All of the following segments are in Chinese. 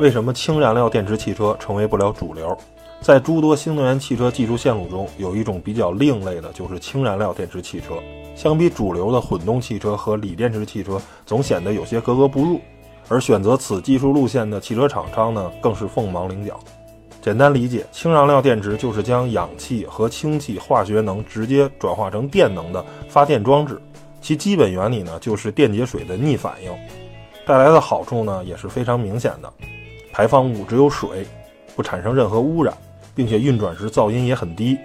为什么氢燃料电池汽车成为不了主流？在诸多新能源汽车技术线路中，有一种比较另类的，就是氢燃料电池汽车。相比主流的混动汽车和锂电池汽车，总显得有些格格不入。而选择此技术路线的汽车厂商呢，更是凤毛麟角。简单理解，氢燃料电池就是将氧气和氢气化学能直接转化成电能的发电装置。其基本原理呢，就是电解水的逆反应。带来的好处呢，也是非常明显的，排放物只有水，不产生任何污染，并且运转时噪音也很低。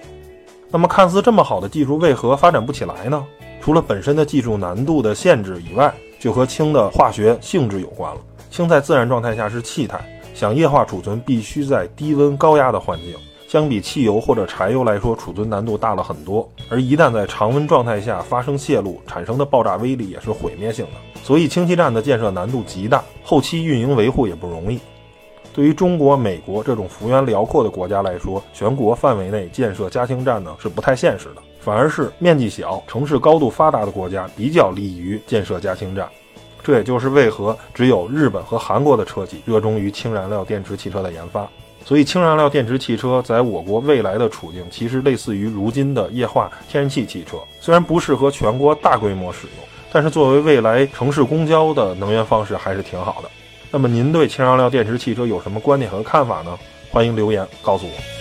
那么，看似这么好的技术，为何发展不起来呢？除了本身的技术难度的限制以外，就和氢的化学性质有关了。氢在自然状态下是气态，想液化储存必须在低温高压的环境，相比汽油或者柴油来说，储存难度大了很多。而一旦在常温状态下发生泄露，产生的爆炸威力也是毁灭性的。所以氢气站的建设难度极大，后期运营维护也不容易。对于中国、美国这种幅员辽阔的国家来说，全国范围内建设加氢站呢是不太现实的。反而是面积小、城市高度发达的国家比较利于建设加氢站，这也就是为何只有日本和韩国的车企热衷于氢燃料电池汽车的研发。所以，氢燃料电池汽车在我国未来的处境，其实类似于如今的液化天然气汽车。虽然不适合全国大规模使用，但是作为未来城市公交的能源方式，还是挺好的。那么，您对氢燃料电池汽车有什么观点和看法呢？欢迎留言告诉我。